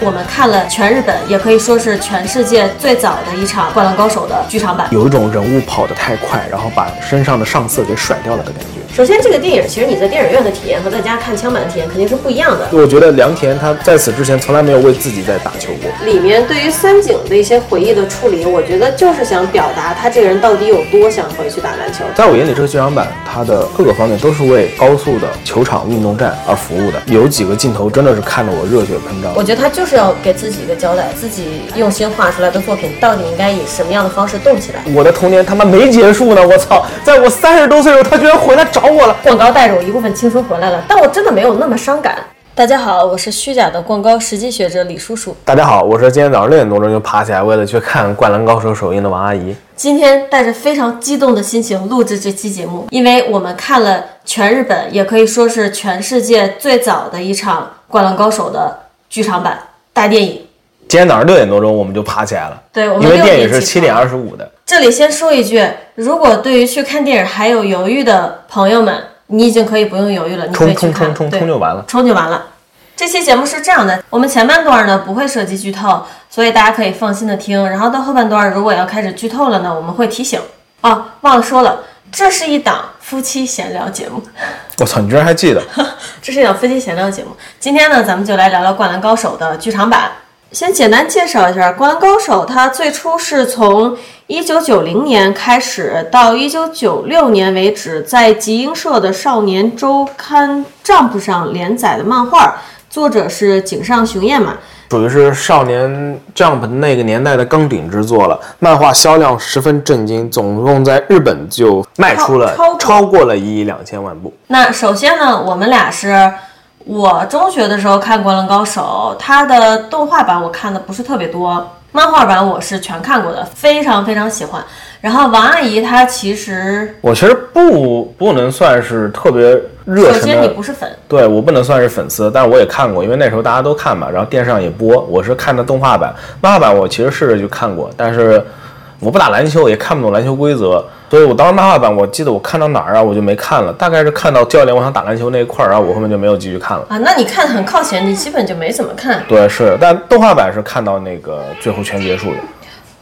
我们看了全日本，也可以说是全世界最早的一场《灌篮高手》的剧场版。有一种人物跑得太快，然后把身上的上色给甩掉了的感觉。首先，这个电影其实你在电影院的体验和在家看枪版的体验肯定是不一样的。我觉得良田他在此之前从来没有为自己在打球过。里面对于三井的一些回忆的处理，我觉得就是想表达他这个人到底有多想回去打篮球。在我眼里，这个剧场版它的各个方面都是为高速的球场运动战而服务的。有几个镜头真的是看得我热血喷张。我觉得他就是要给自己一个交代，自己用心画出来的作品到底应该以什么样的方式动起来。我的童年他妈没结束呢！我操，在我三十多岁的时候，他居然回来找我了。广告带着我一部分青春回来了，但我真的没有那么伤感。大家好，我是虚假的逛高实际学者李叔叔。大家好，我是今天早上六点多钟就爬起来，为了去看《灌篮高手》首映的王阿姨。今天带着非常激动的心情录制这期节目，因为我们看了全日本，也可以说是全世界最早的一场《灌篮高手》的剧场版大电影。今天早上六点多钟我们就爬起来了，对，我们因为六电影是七点二十五的。这里先说一句，如果对于去看电影还有犹豫的朋友们，你已经可以不用犹豫了，你可以冲冲去看，冲冲冲就完了。冲就完了。这期节目是这样的，我们前半段呢不会涉及剧透，所以大家可以放心的听。然后到后半段，如果要开始剧透了呢，我们会提醒。哦，忘了说了，这是一档夫妻闲聊节目，我操，你居然还记得？这是一档夫妻闲聊节目。今天呢，咱们就来聊聊《灌篮高手》的剧场版。先简单介绍一下，《灌篮高手》它最初是从一九九零年开始到一九九六年为止，在集英社的少年周刊 Jump 上连载的漫画，作者是井上雄彦嘛。属于是少年 Jump 那个年代的钢顶之作了，漫画销量十分震惊，总共在日本就卖出了超超过超过了一亿两千万部。那首先呢，我们俩是我中学的时候看《灌篮高手》，它的动画版我看的不是特别多，漫画版我是全看过的，非常非常喜欢。然后王阿姨她其实，我其实不不能算是特别热首先，你不是粉，对我不能算是粉丝，但是我也看过，因为那时候大家都看嘛，然后电视上也播。我是看的动画版，漫画版我其实试着去看过，但是我不打篮球，也看不懂篮球规则，所以我当时漫画版我记得我看到哪儿啊，我就没看了，大概是看到教练我想打篮球那一块儿，然后我后面就没有继续看了。啊，那你看得很靠前，你基本就没怎么看。对，是，但动画版是看到那个最后全结束的。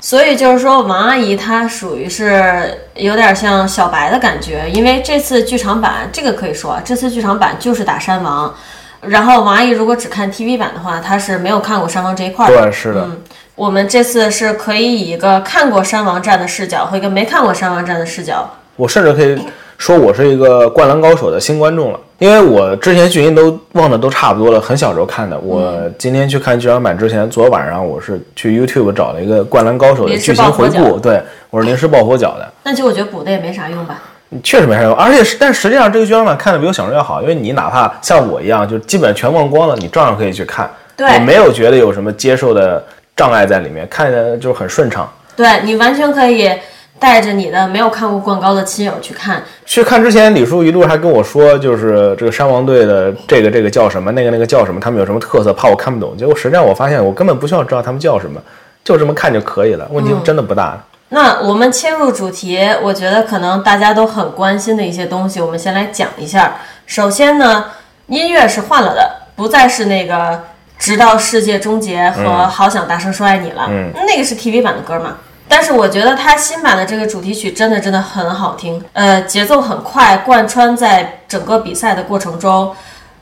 所以就是说，王阿姨她属于是有点像小白的感觉，因为这次剧场版这个可以说啊，这次剧场版就是打山王。然后王阿姨如果只看 TV 版的话，她是没有看过山王这一块儿的。对，是的。我们这次是可以以一个看过山王战的视角和一个没看过山王战的视角，我甚至可以说我是一个《灌篮高手》的新观众了，因为我之前剧情都忘的都差不多了，很小时候看的。我今天去看剧场版之前，昨晚上我是去 YouTube 找了一个《灌篮高手》的剧情回顾，对我是临时抱佛脚的，那就我觉得补的也没啥用吧。确实没啥用。而且是，但实际上这个剧场版看的比我想象要好，因为你哪怕像我一样，就基本全忘光了，你照样可以去看，对我没有觉得有什么接受的障碍在里面，看着就是很顺畅。对你完全可以带着你的没有看过灌高的亲友去看，去看之前，李叔一路还跟我说，就是这个山王队的这个这个叫什么，那个那个叫什么，他们有什么特色，怕我看不懂。结果实际上我发现，我根本不需要知道他们叫什么，就这么看就可以了，问题真的不大。那我们切入主题，我觉得可能大家都很关心的一些东西，我们先来讲一下。首先呢，音乐是换了的，不再是那个《直到世界终结》和《好想大声说爱你》了，嗯那个是 TV 版的歌嘛。但是我觉得它新版的这个主题曲真的真的很好听，呃，节奏很快，贯穿在整个比赛的过程中，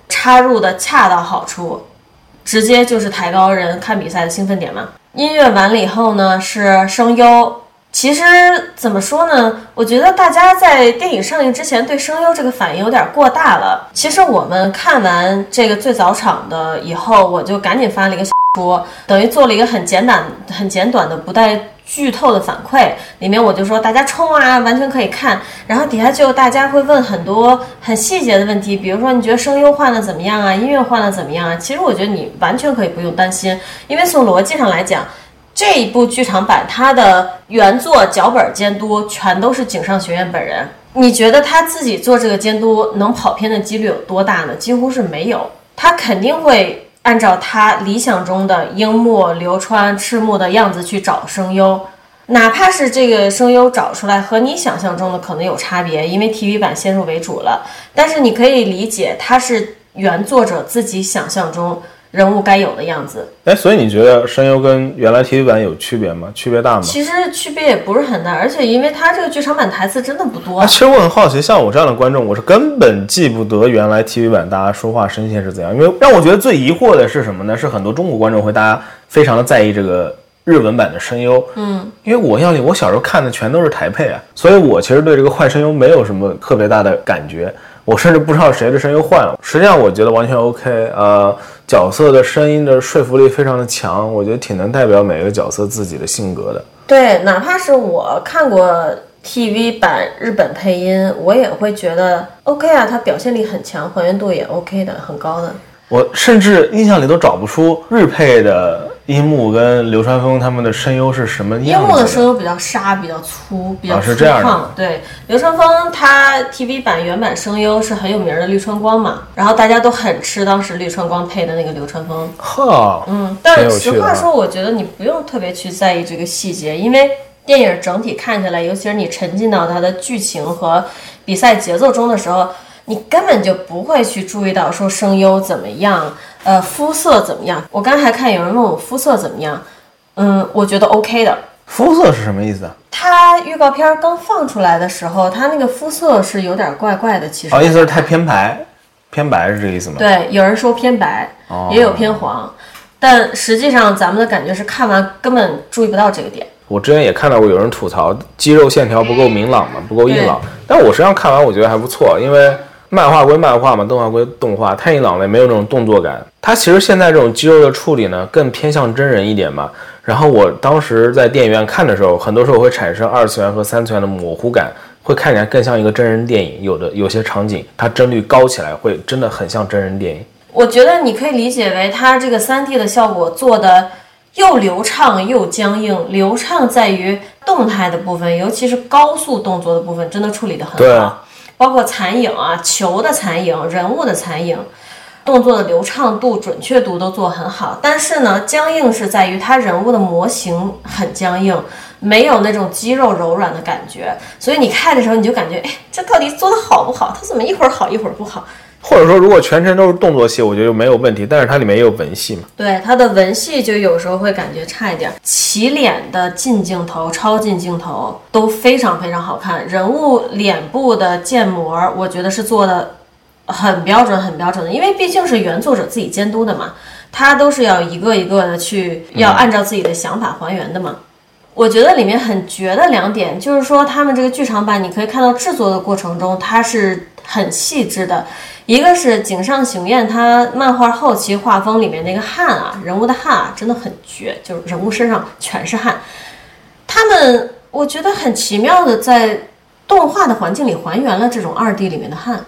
插入的恰到好处，直接就是抬高人看比赛的兴奋点嘛。音乐完了以后呢，是声优。其实怎么说呢？我觉得大家在电影上映之前对声优这个反应有点过大了。其实我们看完这个最早场的以后，我就赶紧发了一个小说，等于做了一个很简短、很简短的不带剧透的反馈。里面我就说大家冲啊，完全可以看。然后底下就大家会问很多很细节的问题，比如说你觉得声优换的怎么样啊？音乐换的怎么样啊？其实我觉得你完全可以不用担心，因为从逻辑上来讲。这一部剧场版，它的原作脚本监督全都是井上学院本人。你觉得他自己做这个监督能跑偏的几率有多大呢？几乎是没有。他肯定会按照他理想中的樱木、流川、赤木的样子去找声优。哪怕是这个声优找出来和你想象中的可能有差别，因为 TV 版先入为主了，但是你可以理解它是原作者自己想象中人物该有的样子。哎，所以你觉得声优跟原来 TV 版有区别吗？区别大吗？其实区别也不是很大，而且因为它这个剧场版台词真的不多啊，，其实我很好奇，像我这样的观众，我是根本记不得原来 TV 版大家说话声线是怎样。因为让我觉得最疑惑的是什么呢？是很多中国观众会大家非常的在意这个日文版的声优，嗯，因为我印象里我小时候看的全都是台配啊，所以我其实对这个换声优没有什么特别大的感觉。我甚至不知道谁的声优换了，实际上我觉得完全 OK。呃，角色的声音的说服力非常的强，我觉得挺能代表每个角色自己的性格的。对，哪怕是我看过 TV 版日本配音，我也会觉得 OK 啊，它表现力很强，还原度也 OK 的，很高的。我甚至印象里都找不出日配的樱木跟流川枫他们的声优是什么樱样樱木的声优比较沙，比较粗，比较粗啊是这样的犷。对，流川枫他 TV 版原版声优是很有名的绿川光嘛，然后大家都很吃当时绿川光配的那个流川枫。哈，嗯，但实话说，我觉得你不用特别去在意这个细节，因为电影整体看下来，尤其是你沉浸到它的剧情和比赛节奏中的时候，你根本就不会去注意到说声优怎么样，呃，肤色怎么样。我刚才还看有人问我肤色怎么样，嗯，我觉得 OK 的。肤色是什么意思啊？它预告片刚放出来的时候，它那个肤色是有点怪怪的，其实。哦，意思是太偏白，偏白是这个意思吗？对，有人说偏白，也有偏黄，但实际上咱们的感觉是看完根本注意不到这个点。我之前也看到过有人吐槽肌肉线条不够明朗嘛，不够硬朗。但我实际上看完我觉得还不错，因为漫画归漫画嘛，动画归动画，太硬朗了也没有那种动作感。它其实现在这种肌肉的处理呢，更偏向真人一点嘛。然后我当时在电影院看的时候，很多时候会产生二次元和三次元的模糊感，会看起来更像一个真人电影。有的有些场景它帧率高起来，会真的很像真人电影。我觉得你可以理解为它这个三 D 的效果做的又流畅又僵硬。流畅在于动态的部分，尤其是高速动作的部分，真的处理的很对好。包括残影啊、球的残影、人物的残影，动作的流畅度、准确度都做很好。但是呢，僵硬是在于它人物的模型很僵硬，没有那种肌肉柔软的感觉。所以你看的时候，你就感觉，哎，这到底做的好不好？它怎么一会儿好一会儿不好？或者说，如果全程都是动作戏，我觉得就没有问题。但是它里面也有文戏嘛。对它的文戏就有时候会感觉差一点，起脸的近镜头、超近镜头都非常非常好看，人物脸部的建模，我觉得是做的很标准、很标准的，因为毕竟是原作者自己监督的嘛，他都是要一个一个的去要按照自己的想法还原的嘛。我觉得里面很绝的两点，就是说他们这个剧场版，你可以看到制作的过程中，它是很细致的。一个是井上雄彦，他漫画后期画风里面那个汗啊，人物的汗啊，真的很绝，就是人物身上全是汗。他们我觉得很奇妙的在动画的环境里还原了这种二 D 里面的汗。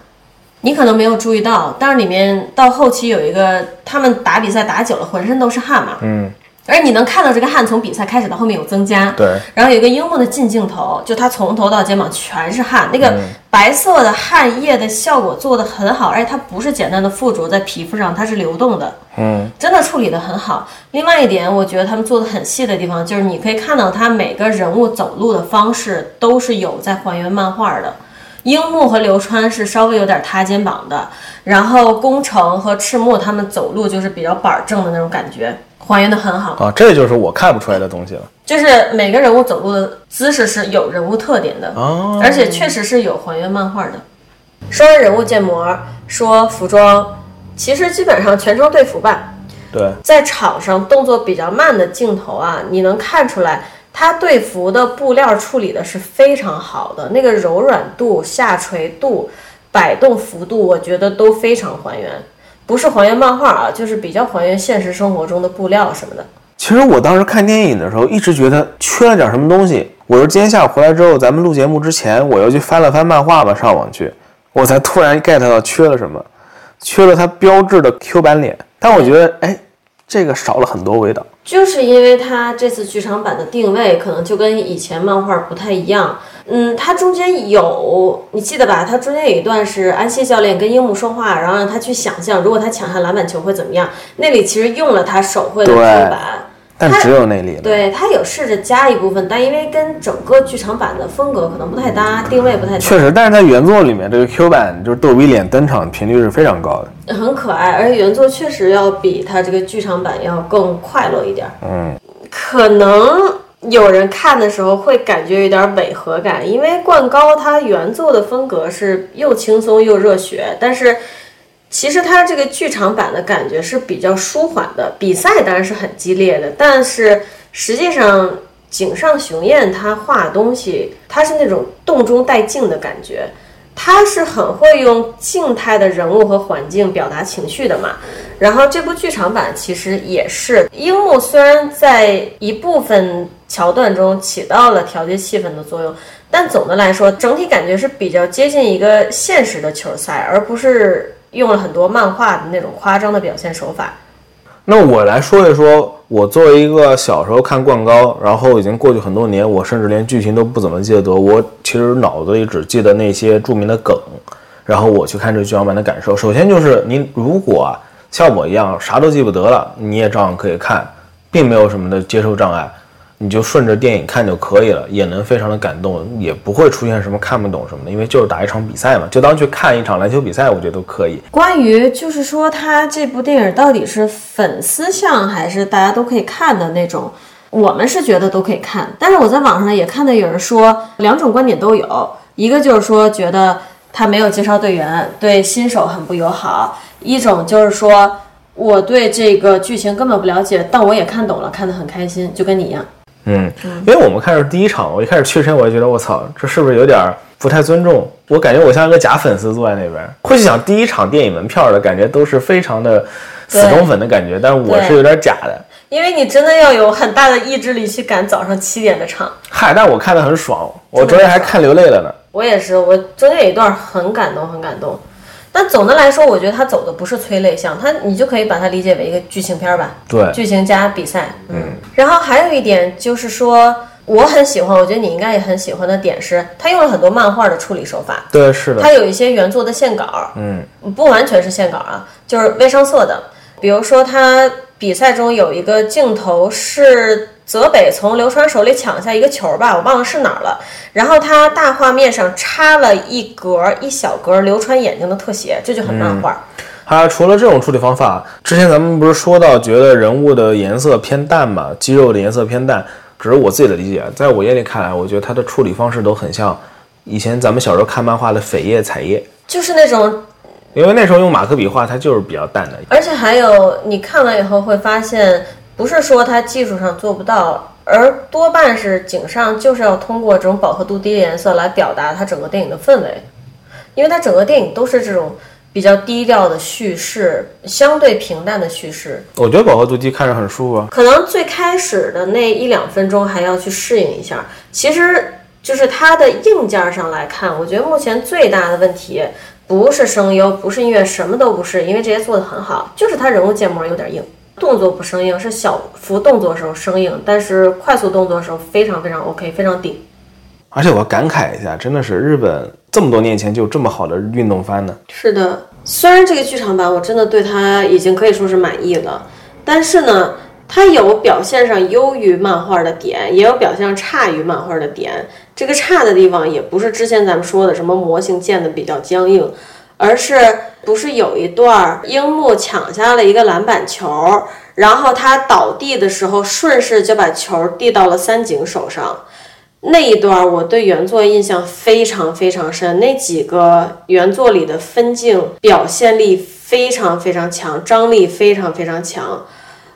你可能没有注意到，但是里面到后期有一个，他们打比赛打久了，浑身都是汗嘛，嗯，而你能看到这个汗从比赛开始到后面有增加，对，然后有一个樱木的近镜头，就他从头到肩膀全是汗，那个白色的汗液的效果做得很好，而且它不是简单的附着在皮肤上，它是流动的，嗯，真的处理得很好。另外一点，我觉得他们做的很细的地方，就是你可以看到他每个人物走路的方式都是有在还原漫画的。樱木和流川是稍微有点塌肩膀的，然后宫城和赤木他们走路就是比较板正的那种感觉，还原的很好。啊，这就是我看不出来的东西了。就是每个人物走路的姿势是有人物特点的，哦而且确实是有还原漫画的。说完人物建模，说服装，其实基本上全程队服吧，对，在场上动作比较慢的镜头啊，你能看出来，他队服的布料处理的是非常好的，那个柔软度、下垂度、摆动幅度，我觉得都非常还原。不是还原漫画啊，就是比较还原现实生活中的布料什么的。其实我当时看电影的时候，一直觉得缺了点什么东西。我是今天下午回来之后，咱们录节目之前，我又去翻了翻漫画吧，上网去，我才突然 get 到缺了什么，缺了他标志的 Q 版脸。但我觉得，哎，这个少了很多味道。就是因为它这次剧场版的定位可能就跟以前漫画不太一样。嗯，它中间有你记得吧？它中间有一段是安西教练跟樱木说话，然后让他去想象，如果他抢下篮板球会怎么样。那里其实用了他手绘的对版，但只有那里了。对他有试着加一部分，但因为跟整个剧场版的风格可能不太搭，定位不太搭，确实，但是在原作里面，这个 Q 版就是逗比脸登场频率是非常高的。很可爱，而且原作确实要比它这个剧场版要更快乐一点。嗯，可能有人看的时候会感觉有点违和感，因为冠高它原作的风格是又轻松又热血，但是其实它这个剧场版的感觉是比较舒缓的。比赛当然是很激烈的，但是实际上井上雄彦他画东西，他是那种动中带静的感觉。他是很会用静态的人物和环境表达情绪的嘛，然后这部剧场版其实也是，樱木虽然在一部分桥段中起到了调节气氛的作用，但总的来说，整体感觉是比较接近一个现实的球赛，而不是用了很多漫画的那种夸张的表现手法。那我来说一说，我作为一个小时候看灌高，然后已经过去很多年，我甚至连剧情都不怎么记得，我其实脑子里只记得那些著名的梗，然后我去看这剧场版的感受。首先就是您如果像我一样啥都记不得了，你也照样可以看，并没有什么的接受障碍。你就顺着电影看就可以了，也能非常的感动，也不会出现什么看不懂什么的，因为就是打一场比赛嘛，就当去看一场篮球比赛，我觉得都可以。关于就是说，他这部电影到底是粉丝向还是大家都可以看的那种，我们是觉得都可以看。但是我在网上也看到有人说，两种观点都有，一个就是说觉得他没有介绍队员，对新手很不友好；一种就是说我对这个剧情根本不了解，但我也看懂了，看得很开心，就跟你一样。嗯，因为我们看是第一场，我一开始去之前我就觉得我操，这是不是有点不太尊重？我感觉我像一个假粉丝坐在那边，会去想第一场电影门票的感觉都是非常的死忠粉的感觉，但是我是有点假的。因为你真的要有很大的意志力去赶早上七点的场。嗨，但我看的很爽，我昨天还看流泪了呢。我也是，我中间有一段很感动，很感动。但总的来说，我觉得它走的不是催泪向，它你就可以把它理解为一个剧情片吧。对，剧情加比赛。嗯。然后还有一点就是说，我很喜欢，我觉得你应该也很喜欢的点是，他用了很多漫画的处理手法。对，是的。他有一些原作的线稿，嗯，不完全是线稿啊，就是微上色的。比如说，他比赛中有一个镜头是泽北从流川手里抢下一个球吧，我忘了是哪儿了。然后他大画面上插了一格一小格流川眼睛的特写，这就很漫画。它除了这种处理方法，之前咱们不是说到觉得人物的颜色偏淡嘛，肌肉的颜色偏淡，只是我自己的理解。在我眼里看来，我觉得它的处理方式都很像以前咱们小时候看漫画的扉页彩页，就是那种。因为那时候用马克笔画，它就是比较淡的。而且还有，你看了以后会发现，不是说它技术上做不到，而多半是井上就是要通过这种饱和度低的颜色来表达它整个电影的氛围，因为它整个电影都是这种比较低调的叙事，相对平淡的叙事。我觉得饱和度低看着很舒服啊。可能最开始的那一两分钟还要去适应一下，其实就是它的硬件上来看，我觉得目前最大的问题。不是声优，不是音乐，什么都不是，因为这些做的很好，就是它人物建模有点硬，动作不生硬，是小幅动作时候生硬，但是快速动作的时候非常非常 OK，非常顶。而且我感慨一下，真的是日本这么多年前就有这么好的运动番呢。是的，虽然这个剧场版我真的对它已经可以说是满意了，但是呢。它有表现上优于漫画的点，也有表现上差于漫画的点。这个差的地方也不是之前咱们说的什么模型建的比较僵硬，而是不是有一段樱木抢下了一个篮板球，然后他倒地的时候顺势就把球递到了三井手上。那一段我对原作印象非常非常深，那几个原作里的分镜表现力非常非常强，张力非常非常强。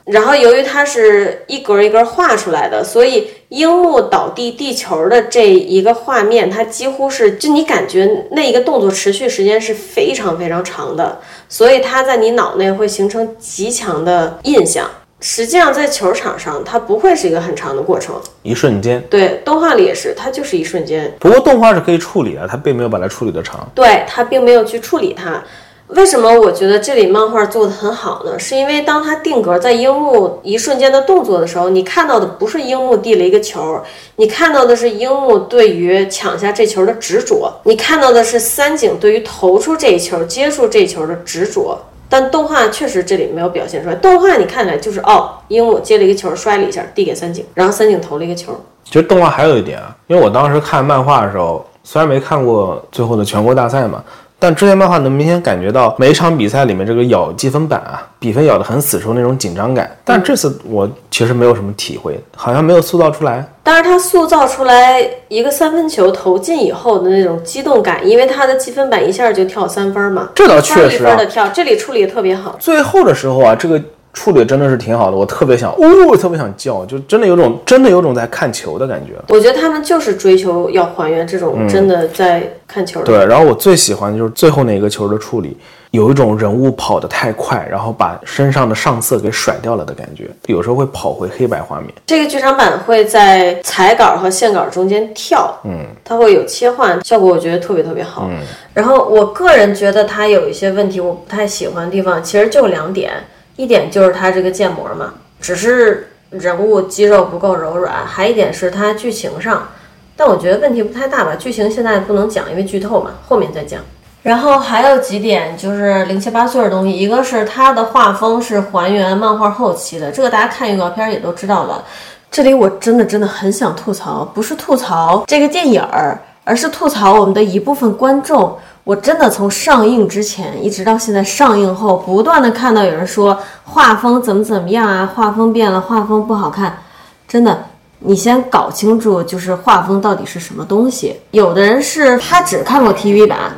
然后，由于它是一格一格画出来的，所以樱木倒地地球的这一个画面，它几乎是就你感觉那一个动作持续时间是非常非常长的，所以它在你脑内会形成极强的印象。实际上，在球场上，它不会是一个很长的过程，一瞬间。对，动画里也是，它就是一瞬间。不过动画是可以处理的，它并没有把它处理的长。对，它并没有去处理它。为什么我觉得这里漫画做的很好呢？是因为当他定格在樱木一瞬间的动作的时候，你看到的不是樱木递了一个球，你看到的是樱木对于抢下这球的执着，你看到的是三井对于投出这一球、接触这一球的执着。但动画确实这里没有表现出来。动画你看起来就是哦，樱木接了一个球摔了一下，递给三井，然后三井投了一个球。其实动画还有一点啊，因为我当时看漫画的时候，虽然没看过最后的全国大赛嘛，但之前漫画能明显感觉到每一场比赛里面这个咬积分板啊，比分咬得很死时候那种紧张感。但这次我其实没有什么体会，好像没有塑造出来。但是他塑造出来一个三分球投进以后的那种激动感，因为他的积分板一下就跳三分嘛，这倒确实啊分的，跳，这里处理的特别好。最后的时候啊，这个处理真的是挺好的，我特别想，哦，我特别想叫，就真的有种真的有种在看球的感觉。我觉得他们就是追求要还原这种真的在看球的。对，然后我最喜欢的就是最后那个球的处理，有一种人物跑得太快，然后把身上的上色给甩掉了的感觉，有时候会跑回黑白画面。这个剧场版会在彩稿和线稿中间跳，嗯，它会有切换，效果我觉得特别特别好。嗯，然后我个人觉得它有一些问题我不太喜欢的地方，其实就两点，一点就是它这个建模嘛，只是人物肌肉不够柔软，还一点是它剧情上，但我觉得问题不太大吧，剧情现在不能讲，因为剧透嘛，后面再讲。然后还有几点就是零七八碎的东西，一个是它的画风是还原漫画后期的，这个大家看预告片也都知道了。这里我真的真的很想吐槽，不是吐槽这个电影儿，而是吐槽我们的一部分观众。我真的从上映之前一直到现在上映后，不断的看到有人说画风怎么怎么样啊，画风变了，画风不好看。真的，你先搞清楚就是画风到底是什么东西。有的人是他只看过 TV 版，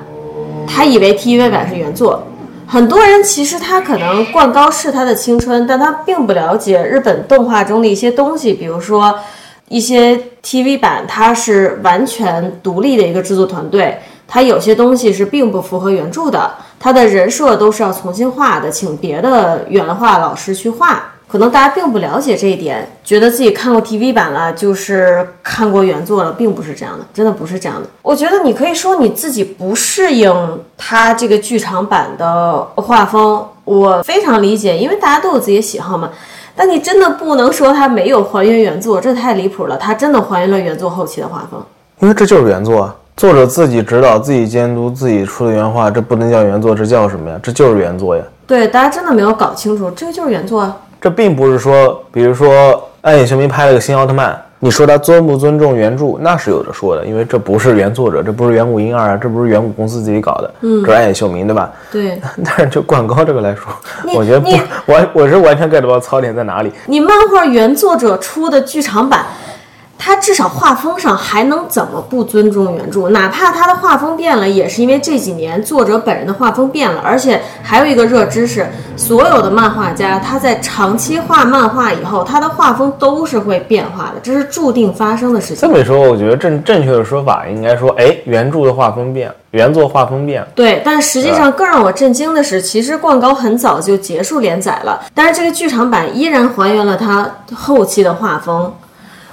他以为 TV 版是原作。很多人其实他可能灌高是他的青春，但他并不了解日本动画中的一些东西，比如说一些 TV 版，它是完全独立的一个制作团队，它有些东西是并不符合原著的，它的人设都是要重新画的，请别的原画老师去画。可能大家并不了解这一点，觉得自己看过 TV 版了，就是看过原作了，并不是这样的，真的不是这样的。我觉得你可以说你自己不适应它这个剧场版的画风，我非常理解，因为大家都有自己的喜好嘛。但你真的不能说它没有还原原作，这太离谱了。它真的还原了原作后期的画风。因为这就是原作啊，作者自己指导、自己监督、自己出的原画，这不能叫原作，这叫什么呀？这就是原作呀。对，大家真的没有搞清楚，这个就是原作啊。这并不是说，比如说暗野秀明拍了个新奥特曼，你说他尊不尊重原著，那是有的说的，因为这不是原作者，这不是远古婴儿啊，这不是远古公司自己搞的，嗯，这是暗野秀明，对吧？对，但是就灌高这个来说，我觉得不你，我我是完全 get 不到槽点在哪里。你漫画原作者出的剧场版，它至少画风上还能怎么不尊重原著？哪怕它的画风变了，也是因为这几年作者本人的画风变了。而且还有一个热知识，所有的漫画家他在长期画漫画以后，他的画风都是会变化的，这是注定发生的事情。这么说，我觉得正正确的说法应该说，哎，原著的画风变了，原作画风变，对，但实际上更让我震惊的是，其实灌高很早就结束连载了，但是这个剧场版依然还原了他后期的画风。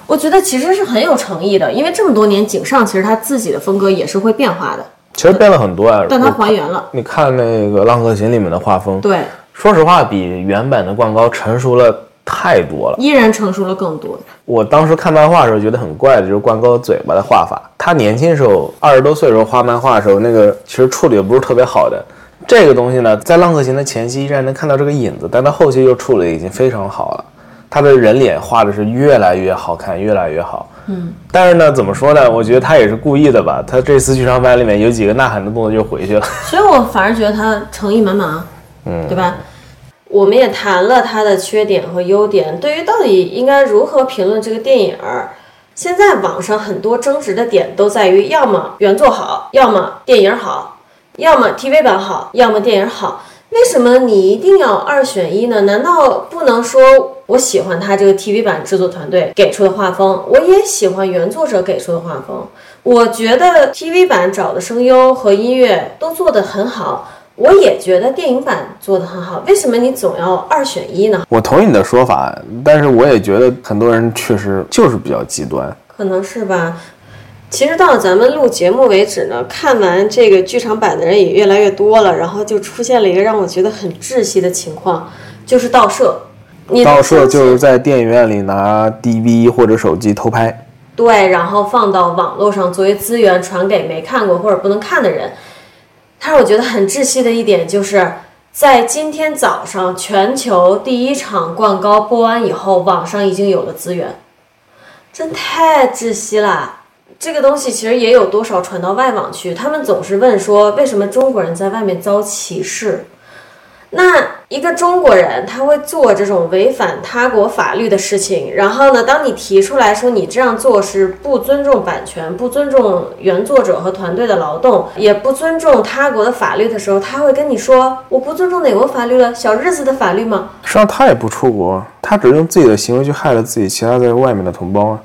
我觉得其实是很有诚意的，因为这么多年井上其实他自己的风格也是会变化的，其实变了很多啊。但他还原了。你看那个《浪客行》里面的画风，对，说实话比原版的灌高成熟了太多了。依然成熟了更多。我当时看漫画的时候觉得很怪的，就是灌高嘴巴的画法。他年轻时候二十多岁的时候画漫画的时候，那个其实处理的不是特别好的。这个东西呢，在《浪客行》的前期依然能看到这个影子，但到后期又处理的已经非常好了。他的人脸画的是越来越好看，越来越好。嗯，但是呢，怎么说呢？我觉得他也是故意的吧。他这次剧场版里面有几个呐喊的动作就回去了。所以我反而觉得他诚意满满啊，嗯，对吧？我们也谈了他的缺点和优点。对于到底应该如何评论这个电影儿，现在网上很多争执的点都在于，要么原作好，要么电影好，要么 TV 版好，要么电影好。为什么你一定要二选一呢？难道不能说我喜欢他这个 TV 版制作团队给出的画风，我也喜欢原作者给出的画风？我觉得 TV 版找的声优和音乐都做得很好，我也觉得电影版做得很好。为什么你总要二选一呢？我同意你的说法，但是我也觉得很多人确实就是比较极端。可能是吧。其实到咱们录节目为止呢，看完这个剧场版的人也越来越多了，然后就出现了一个让我觉得很窒息的情况，就是盗摄。你盗摄就是在电影院里拿 DV 或者手机偷拍，对，然后放到网络上作为资源传给没看过或者不能看的人。但是我觉得很窒息的一点就是，在今天早上全球第一场灌高播完以后，网上已经有了资源，真太窒息了。这个东西其实也有多少传到外网去，他们总是问说为什么中国人在外面遭歧视。那一个中国人他会做这种违反他国法律的事情，然后呢，当你提出来说你这样做是不尊重版权、不尊重原作者和团队的劳动，也不尊重他国的法律的时候，他会跟你说我不尊重哪国法律了？小日子的法律吗？实际上他也不出国，他只是用自己的行为去害了自己其他在外面的同胞啊。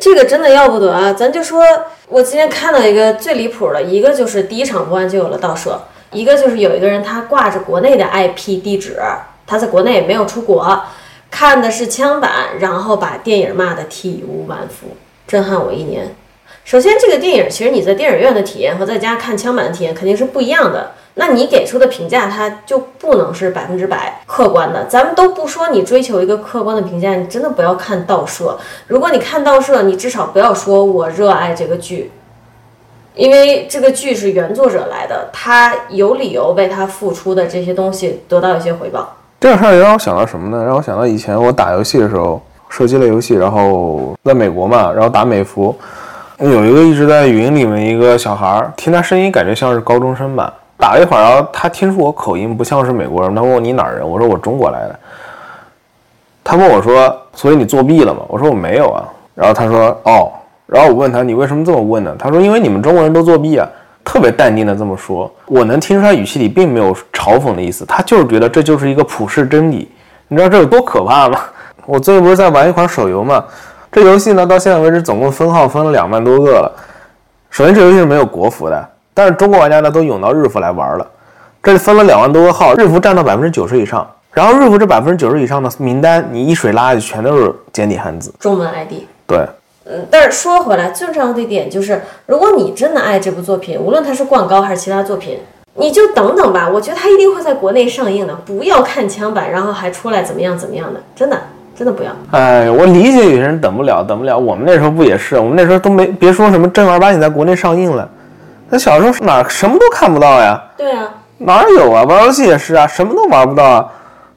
这个真的要不得啊！咱就说，我今天看到一个最离谱的，一个就是第一场播完就有了盗摄，一个就是有一个人他挂着国内的 IP 地址，他在国内没有出国，看的是枪版，然后把电影骂得体无完肤，震撼我一年。首先，这个电影其实你在电影院的体验和在家看枪版的体验肯定是不一样的。那你给出的评价，它就不能是百分之百客观的。咱们都不说你追求一个客观的评价，你真的不要看盗摄。如果你看盗摄，你至少不要说我热爱这个剧，因为这个剧是原作者来的，他有理由为他付出的这些东西得到一些回报。这个事儿也让我想到什么呢？让我想到以前我打游戏的时候，射击类游戏，然后在美国嘛，然后打美服，有一个一直在语音里面一个小孩儿，听他声音感觉像是高中生吧。打了一会儿，然后他听出我口音不像是美国人，他问我你哪儿人？我说我中国来的。他问我说，所以你作弊了吗？我说我没有啊。然后他说哦，然后我问他你为什么这么问呢？他说因为你们中国人都作弊啊，特别淡定的这么说。我能听出他语气里并没有嘲讽的意思，他就是觉得这就是一个普世真理。你知道这有多可怕吗？我最近不是在玩一款手游吗？这游戏呢到现在为止总共分号分了两万多个了。首先这游戏是没有国服的。但是中国玩家呢都涌到日服来玩了，这里分了两万多个号，日服占到百分之九十以上。然后日服这百分之九十以上的名单，你一水拉下去，全都是简体汉字，中文 ID。对，嗯，但是说回来，最重要的一点就是，如果你真的爱这部作品，无论它是灌高还是其他作品，你就等等吧。我觉得它一定会在国内上映的，不要看枪版，然后还出来怎么样怎么样的，真的真的不要。哎，我理解有些人等不了，等不了。我们那时候不也是？我们那时候都没别说什么正儿八经在国内上映了。那小时候哪什么都看不到呀？对啊，哪有啊？玩游戏也是啊，什么都玩不到啊。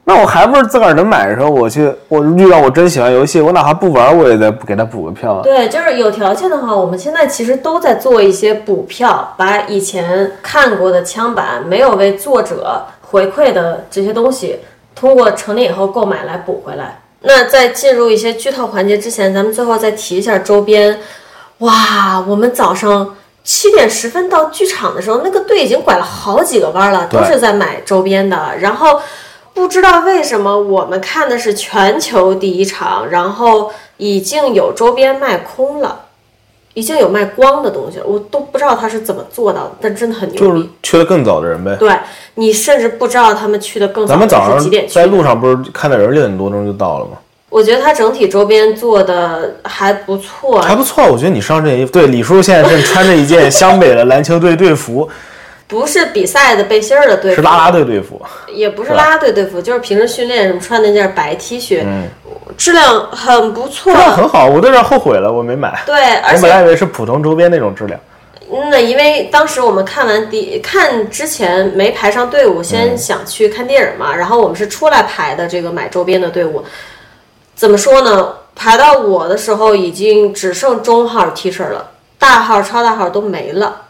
那我还不是自个儿能买的时候，我去，我遇到我真喜欢游戏，我哪怕不玩，我也得给他补个票。对，就是有条件的话，我们现在其实都在做一些补票，把以前看过的枪版没有为作者回馈的这些东西，通过成年以后购买来补回来。那在进入一些剧透环节之前，咱们最后再提一下周边。哇，我们早上。七点十分到剧场的时候，那个队已经拐了好几个弯了，都是在买周边的。然后不知道为什么，我们看的是全球第一场，然后已经有周边卖空了，已经有卖光的东西了。我都不知道他是怎么做到的，但真的很牛逼。就是去的更早的人呗。对你甚至不知道他们去的更早。咱们早上几点去？在路上不是看到人六点多钟就到了吗？我觉得它整体周边做的还不错，还不错。我觉得你上这件衣服，对李叔现在正穿着一件湘北的篮球队队服，不是比赛的背心儿的队服，是啦啦队队服，也不是啦啦队队服，就是平时训练什么穿那件白 T 恤，嗯，质量很不错，质量很好，我都有点后悔了，我没买。对，我本来以为是普通周边那种质量。那因为当时我们看完第看之前没排上队伍，先想去看电影嘛，然后我们是出来排的这个买周边的队伍。怎么说呢？排到我的时候，已经只剩中号 T 恤了，大号、超大号都没了。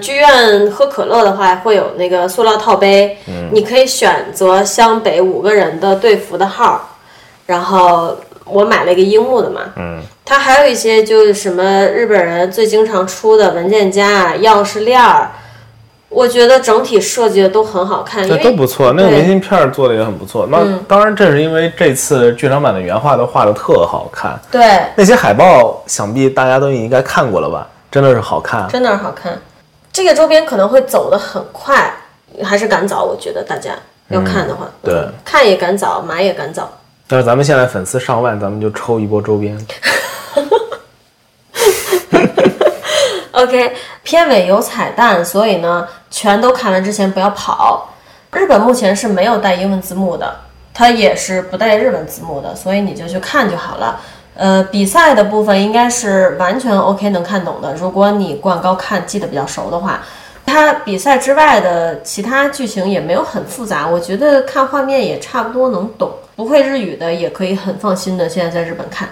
剧院喝可乐的话，会有那个塑料套杯，你可以选择湘北五个人的队服的号。然后我买了一个樱木的嘛，嗯，它还有一些就是什么日本人最经常出的文件夹、钥匙链儿。我觉得整体设计的都很好看，对，都不错。那个明信片做的也很不错。那当然，这是因为这次剧场版的原画都画的特好看。对，那些海报想必大家都应该看过了吧？真的是好看，真的是好看。这个周边可能会走的很快，还是赶早？我觉得大家要看的话，对，看也赶早，买也赶早。但是咱们现在粉丝上万，咱们就抽一波周边。OK，片尾有彩蛋，所以呢，全都看完之前不要跑。日本目前是没有带英文字幕的，它也是不带日文字幕的，所以你就去看就好了。呃，比赛的部分应该是完全 OK 能看懂的。如果你灌高看记得比较熟的话，它比赛之外的其他剧情也没有很复杂，我觉得看画面也差不多能懂，不会日语的也可以很放心的现在在日本看。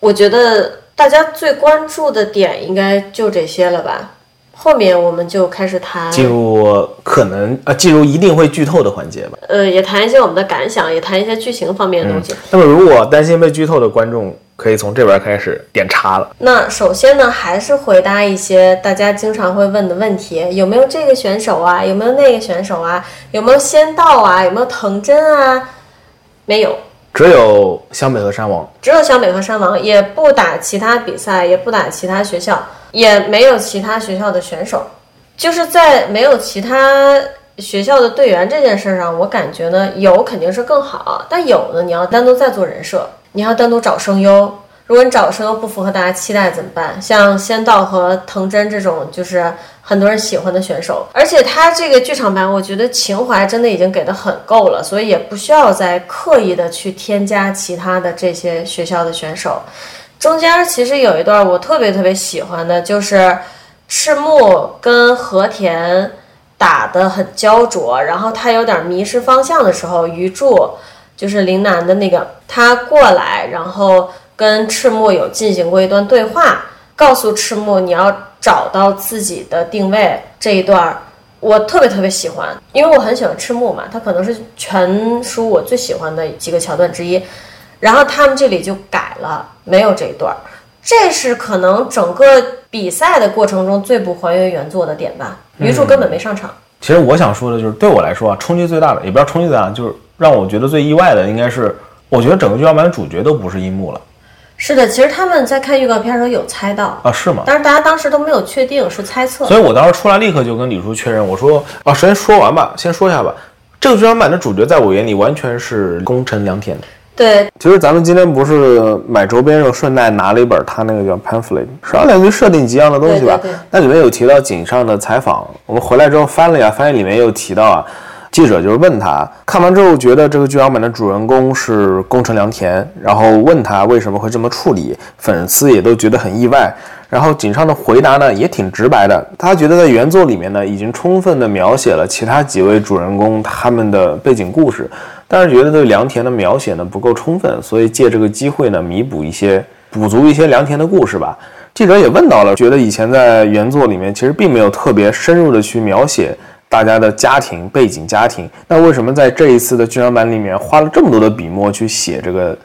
我觉得大家最关注的点应该就这些了吧，后面我们就开始谈，进入可能啊，进入一定会剧透的环节吧。呃，也谈一些我们的感想，也谈一些剧情方面的东西。那么，如果担心被剧透的观众，可以从这边开始点叉了。那首先呢，还是回答一些大家经常会问的问题：有没有这个选手啊？有没有那个选手啊？有没有仙道啊？有没有藤真啊？没有，只有湘北和山王。只有湘北和山王，也不打其他比赛，也不打其他学校，也没有其他学校的选手。就是在没有其他学校的队员这件事上，我感觉呢，有肯定是更好，但有呢，你要单独再做人设。你要单独找声优，如果你找声优不符合大家期待怎么办？像仙道和藤真这种就是很多人喜欢的选手，而且他这个剧场版，我觉得情怀真的已经给的很够了，所以也不需要再刻意的去添加其他的这些学校的选手。中间其实有一段我特别特别喜欢的，就是赤木跟和田打得很焦灼，然后他有点迷失方向的时候，鱼柱。就是林南的那个，他过来，然后跟赤木有进行过一段对话，告诉赤木你要找到自己的定位这一段，我特别特别喜欢，因为我很喜欢赤木嘛，他可能是全书我最喜欢的几个桥段之一。然后他们这里就改了，没有这一段，这是可能整个比赛的过程中最不还原原作的点吧。女主根本没上场。其实我想说的就是，对我来说啊，冲击最大的，也不知道冲击最大，就是。让我觉得最意外的应该是，我觉得整个剧场版的主角都不是樱木了。是的，其实他们在看预告片的时候有猜到啊，是吗？但是大家当时都没有确定，是猜测。所以我当时出来立刻就跟李叔确认，我说啊，首先说完吧，先说一下吧，这个剧场版的主角在我眼里完全是宫城良田。对，其实咱们今天不是买周边时候顺带拿了一本他那个叫 pamphlet，是两句设定集一样的东西吧？那里面有提到井上的采访，我们回来之后翻了一下，发现里面有提到啊。记者就是问他，看完之后觉得这个剧场版的主人公是宫城良田，然后问他为什么会这么处理，粉丝也都觉得很意外。然后井上的回答呢也挺直白的，他觉得在原作里面呢已经充分的描写了其他几位主人公他们的背景故事，但是觉得对良田的描写呢不够充分，所以借这个机会呢弥补一些，补足一些良田的故事吧。记者也问到了，觉得以前在原作里面其实并没有特别深入的去描写。大家的家庭背景、家庭，那为什么在这一次的剧场版里面花了这么多的笔墨去写这个，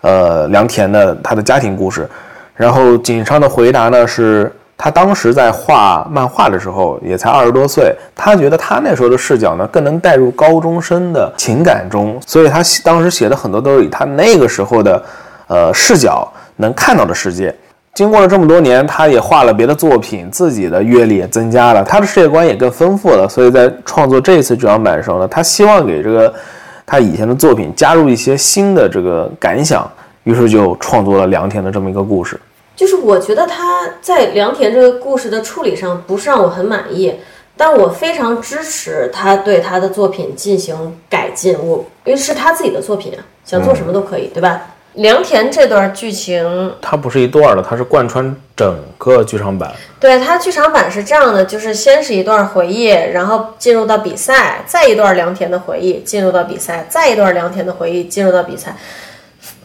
呃，良田的他的家庭故事？然后井上的回答呢，是他当时在画漫画的时候也才二十多岁，他觉得他那时候的视角呢更能带入高中生的情感中，所以他当时写的很多都是以他那个时候的，呃，视角能看到的世界。经过了这么多年，他也画了别的作品，自己的阅历也增加了，他的世界观也更丰富了。所以在创作这一次剧场版的时候呢，他希望给这个他以前的作品加入一些新的这个感想，于是就创作了良田的这么一个故事。就是我觉得他在良田这个故事的处理上不是让我很满意，但我非常支持他对他的作品进行改进。我因为是他自己的作品，想做什么都可以，对吧？良田这段剧情，它不是一段的，它是贯穿整个剧场版。对，它剧场版是这样的，就是先是一段回忆，然后进入到比赛，再一段良田的回忆，进入到比赛，再一段良田的回忆，进入到比赛，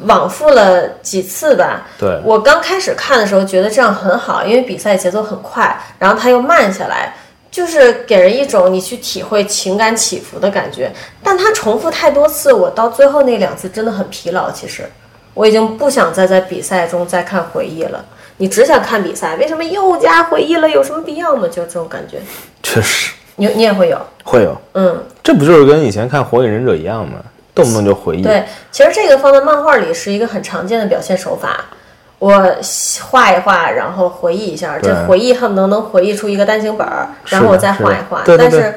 往复了几次吧。对，我刚开始看的时候觉得这样很好，因为比赛节奏很快，然后它又慢下来，就是给人一种你去体会情感起伏的感觉。但它重复太多次，我到最后那两次真的很疲劳，其实。我已经不想再在比赛中再看回忆了，你只想看比赛，为什么又加回忆了？有什么必要吗？就这种感觉。确实，你你也会有，会有，嗯，这不就是跟以前看《火影忍者》一样吗？动不动就回忆。对，其实这个放在漫画里是一个很常见的表现手法。我画一画，然后回忆一下，这回忆恨不得能回忆出一个单行本儿，然后我再画一画。但是。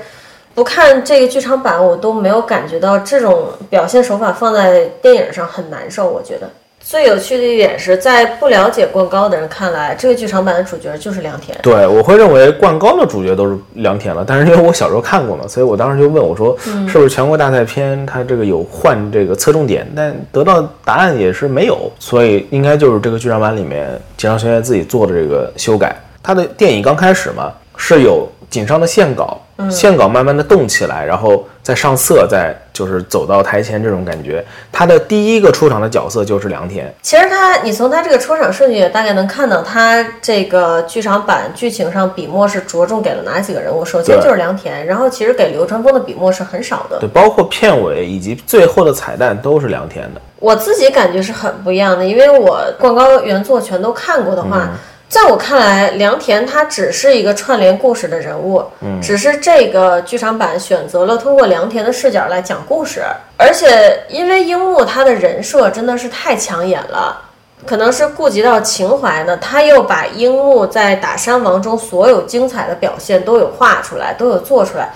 不看这个剧场版，我都没有感觉到这种表现手法放在电影上很难受。我觉得最有趣的一点是在不了解冠高的人看来，这个剧场版的主角就是良田。对，我会认为冠高的主角都是良田了。但是因为我小时候看过嘛，所以我当时就问我说，是不是全国大赛篇它这个有换这个侧重点？但得到答案也是没有，所以应该就是这个剧场版里面井上学院自己做的这个修改。他的电影刚开始嘛是有。井上的线稿，嗯线稿慢慢的动起来，然后再上色，再就是走到台前这种感觉。他的第一个出场的角色就是良田，其实他，你从他这个出场顺序也大概能看到，他这个剧场版剧情上笔墨是着重给了哪几个人物。首先就是良田，然后其实给流川枫的笔墨是很少的。对，包括片尾以及最后的彩蛋都是良田的。我自己感觉是很不一样的，因为我灌高原作全都看过的话，嗯在我看来，良田他只是一个串联故事的人物，嗯只是这个剧场版选择了通过良田的视角来讲故事，而且因为樱木他的人设真的是太抢眼了。可能是顾及到情怀呢，他又把樱木在打山王中所有精彩的表现都有画出来，都有做出来，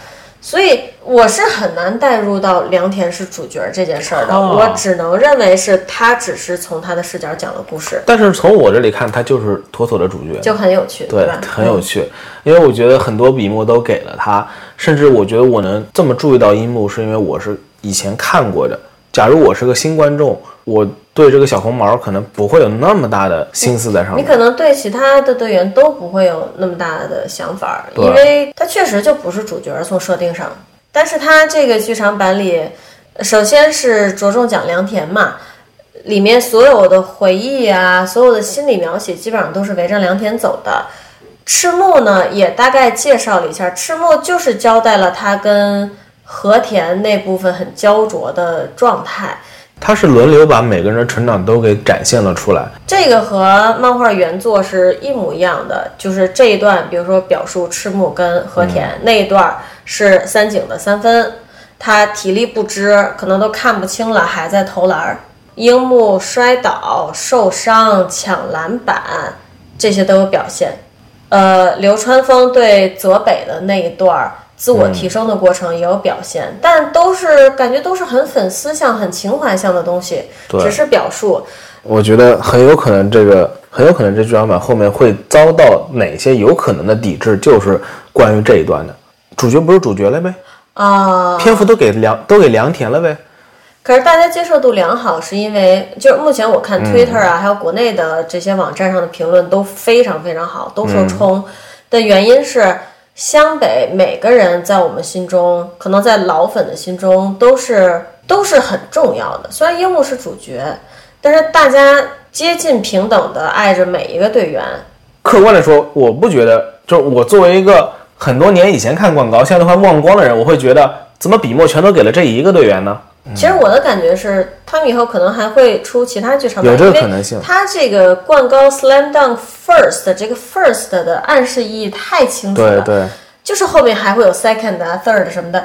所以我是很难带入到良田是主角这件事儿的，哦我只能认为是他只是从他的视角讲了故事，但是从我这里看，他就是妥妥的主角。就很有趣，对吧？，很有趣，因为我觉得很多笔墨都给了他，甚至我觉得我能这么注意到樱木，是因为我是以前看过的。假如我是个新观众，我对这个小红毛可能不会有那么大的心思在上面。你可能对其他的队员都不会有那么大的想法，因为他确实就不是主角，从设定上。但是他这个剧场版里，首先是着重讲良田嘛，里面所有的回忆啊，所有的心理描写，基本上都是围着良田走的。赤木呢，也大概介绍了一下，赤木就是交代了他跟和田那部分很焦灼的状态。他是轮流把每个人的成长都给展现了出来。这个和漫画原作是一模一样的，就是这一段，比如说表述赤木跟和田、那一段是三井的三分，他体力不支，可能都看不清了，还在投篮儿。樱木摔倒、受伤、抢篮板，这些都有表现。呃，流川枫对泽北的那一段儿自我提升的过程也有表现，但都是感觉都是很粉丝向、很情怀向的东西，只是表述。我觉得很有可能这个很有可能这剧场版后面会遭到哪些有可能的抵制，就是关于这一段的。主角不是主角了呗，啊，篇幅都给良都给良田了呗。可是大家接受度良好，是因为就是目前我看 Twitter 啊，还有国内的这些网站上的评论都非常非常好，都说冲。的原因是湘北每个人在我们心中，可能在老粉的心中都是都是很重要的。虽然樱木是主角，但是大家接近平等的爱着每一个队员。客观的说，我不觉得，就是我作为一个很多年以前看广告，现在都快忘光的人，我会觉得怎么笔墨全都给了这一个队员呢？其实我的感觉是，他们以后可能还会出其他剧场版，有这个可能性他这个灌高 slam dunk first 这个 first 的暗示意义太清楚了，对对，就是后面还会有 second 啊 third 什么的。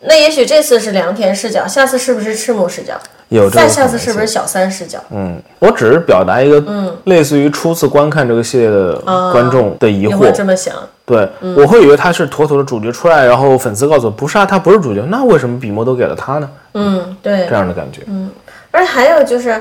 那也许这次是良田视角，下次是不是赤木视角？有这个再下次是不是小三视角？嗯，我只是表达一个，嗯类似于初次观看这个系列的观众的疑惑你惑。会这么想？对，我会以为他是妥妥的主角出来，然后粉丝告诉我不是啊，他不是主角，那为什么笔墨都给了他呢？嗯，对这。样的感觉。嗯而且还有就是，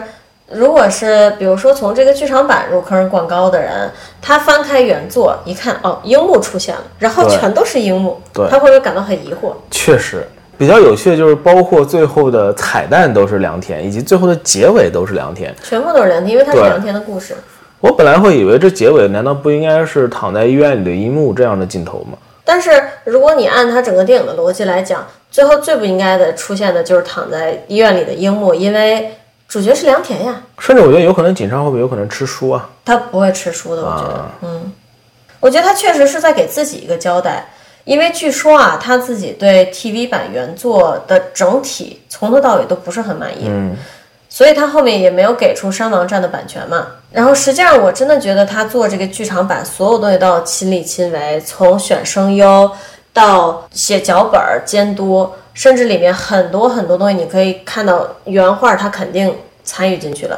如果是比如说从这个剧场版入坑灌高的人，他翻开原作一看，哦，樱木出现了，然后全都是樱木，对他会不会感到很疑惑？确实比较有趣的就是，包括最后的彩蛋都是良田，以及最后的结尾都是良田。全部都是良田，因为它是对良田的故事。我本来会以为这结尾难道不应该是躺在医院里的一幕这样的镜头吗？但是如果你按它整个电影的逻辑来讲，最后最不应该的出现的就是躺在医院里的樱木，因为主角是良田呀，甚至我觉得有可能井上会不会有可能吃书啊？他不会吃书的，我觉得，啊。嗯，我觉得他确实是在给自己一个交代，因为据说啊，他自己对 TV 版原作的整体从头到尾都不是很满意，嗯，所以他后面也没有给出山王战的版权嘛。然后实际上我真的觉得他做这个剧场版，所有东西都要亲力亲为，从选声优到写脚本、监督，甚至里面很多很多东西，你可以看到原画他肯定参与进去了。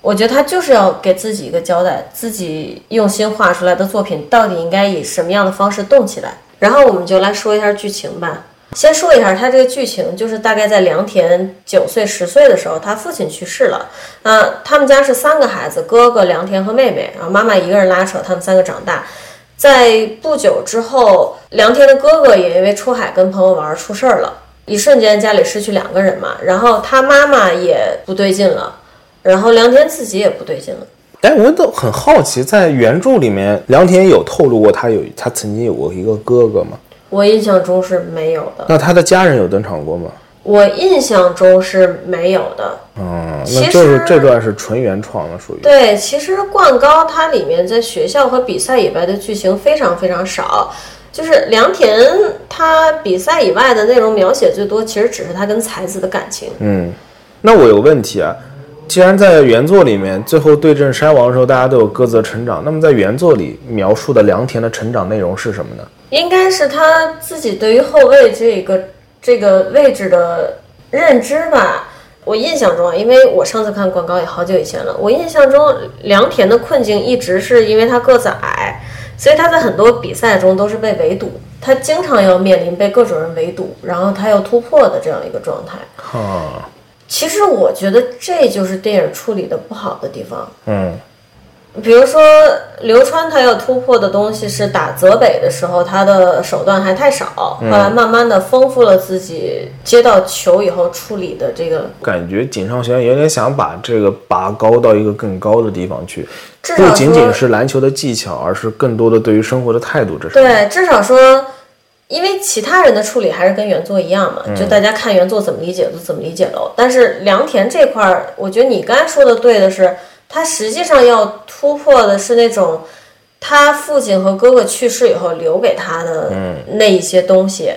我觉得他就是要给自己一个交代，自己用心画出来的作品到底应该以什么样的方式动起来。然后我们就来说一下剧情吧。先说一下他这个剧情，就是大概在良田九岁、十岁的时候，他父亲去世了。那，他们家是三个孩子，哥哥良田和妹妹，然后妈妈一个人拉扯他们三个长大。在不久之后，良田的哥哥也因为出海跟朋友玩出事儿了，一瞬间家里失去两个人嘛。然后他妈妈也不对劲了，然后良田自己也不对劲了。哎，我都很好奇，在原著里面，良田有透露过他有他曾经有过一个哥哥吗？我印象中是没有的，那他的家人有登场过吗？我印象中是没有的。嗯，那就是这段是纯原创的，属于。对，其实灌高它里面在学校和比赛以外的剧情非常非常少，就是良田他比赛以外的内容描写最多，其实只是他跟才子的感情。嗯，那我有个问题啊，既然在原作里面最后对阵山王的时候，大家都有各自的成长，那么在原作里描述的良田的成长内容是什么呢？应该是他自己对于后卫这个这个位置的认知吧。我印象中啊，因为我上次看广告也好久以前了，我印象中良田的困境一直是因为他个子矮，所以他在很多比赛中都是被围堵，他经常要面临被各种人围堵，然后他要突破的这样一个状态。哈，其实我觉得这就是电影处理的不好的地方。嗯比如说刘川他要突破的东西是打泽北的时候，他的手段还太少，后来慢慢的丰富了自己接到球以后处理的这个，感觉井上学院有点想把这个拔高到一个更高的地方去，不仅仅是篮球的技巧，而是更多的对于生活的态度这是。对，至少说，因为其他人的处理还是跟原作一样嘛，就大家看原作怎么理解就怎么理解喽。但是良田这块儿，我觉得你刚才说的对的是，他实际上要突破的是那种他父亲和哥哥去世以后留给他的那一些东西。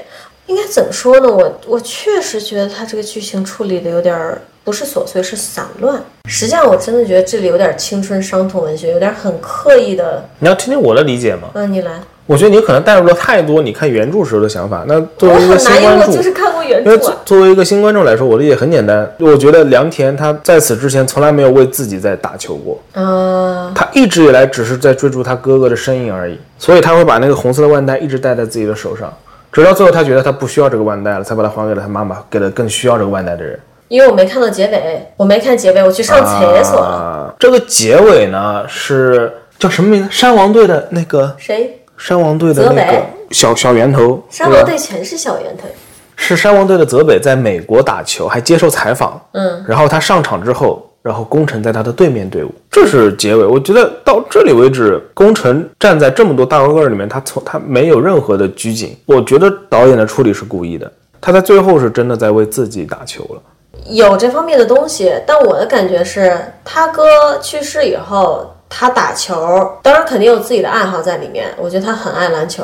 应该怎么说呢？我我确实觉得他这个剧情处理的有点儿不是琐碎，是散乱。实际上，我真的觉得这里有点青春伤痛文学，有点很刻意的。你要听听我的理解吗？嗯，你来。我觉得你可能带入了太多你看原著时候的想法。那作为一个新观众，就是看过原因为作为一个新观众来说，我理解很简单。我觉得良田他在此之前从来没有为自己在打球过，嗯，他一直以来只是在追逐他哥哥的身影而已。所以他会把那个红色的腕带一直戴在自己的手上，直到最后他觉得他不需要这个腕带了，才把它还给了他妈妈，给了更需要这个腕带的人。因为我没看到结尾，我没看结尾，我去上厕所了。啊，这个结尾呢是叫什么名字？山王队的那个谁？山王队的那个小小圆头，山王队全是小圆头。是山王队的泽北在美国打球，还接受采访。嗯，然后他上场之后，然后宫城在他的对面队伍，这是结尾。我觉得到这里为止，宫城站在这么多大高个儿里面，他从他没有任何的拘谨。我觉得导演的处理是故意的，他在最后是真的在为自己打球了。有这方面的东西，但我的感觉是，他哥去世以后，他打球，当然肯定有自己的爱好在里面。我觉得他很爱篮球，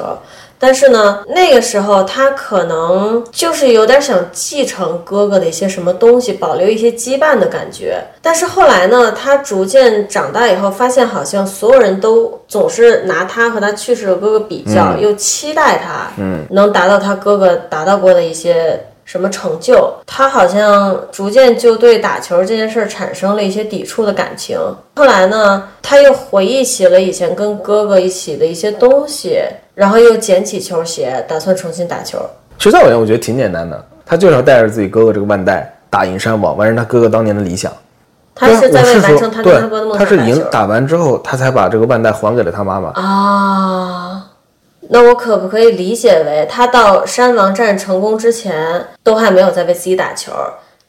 但是呢，那个时候他可能就是有点想继承哥哥的一些什么东西，保留一些羁绊的感觉。但是后来呢，他逐渐长大以后，发现好像所有人都总是拿他和他去世的哥哥比较，又期待他，嗯，能达到他哥哥达到过的一些。什么成就，他好像逐渐就对打球这件事儿产生了一些抵触的感情。后来呢，他又回忆起了以前跟哥哥一起的一些东西，然后又捡起球鞋，打算重新打球。其实在我眼里，我觉得挺简单的，他就是要带着自己哥哥这个腕带打赢山王，完成他哥哥当年的理想。他是在为完成他跟他哥的梦想他是。赢打完之后，他才把这个腕带还给了他妈妈。啊，那我可不可以理解为，他到山王战成功之前，都还没有在为自己打球，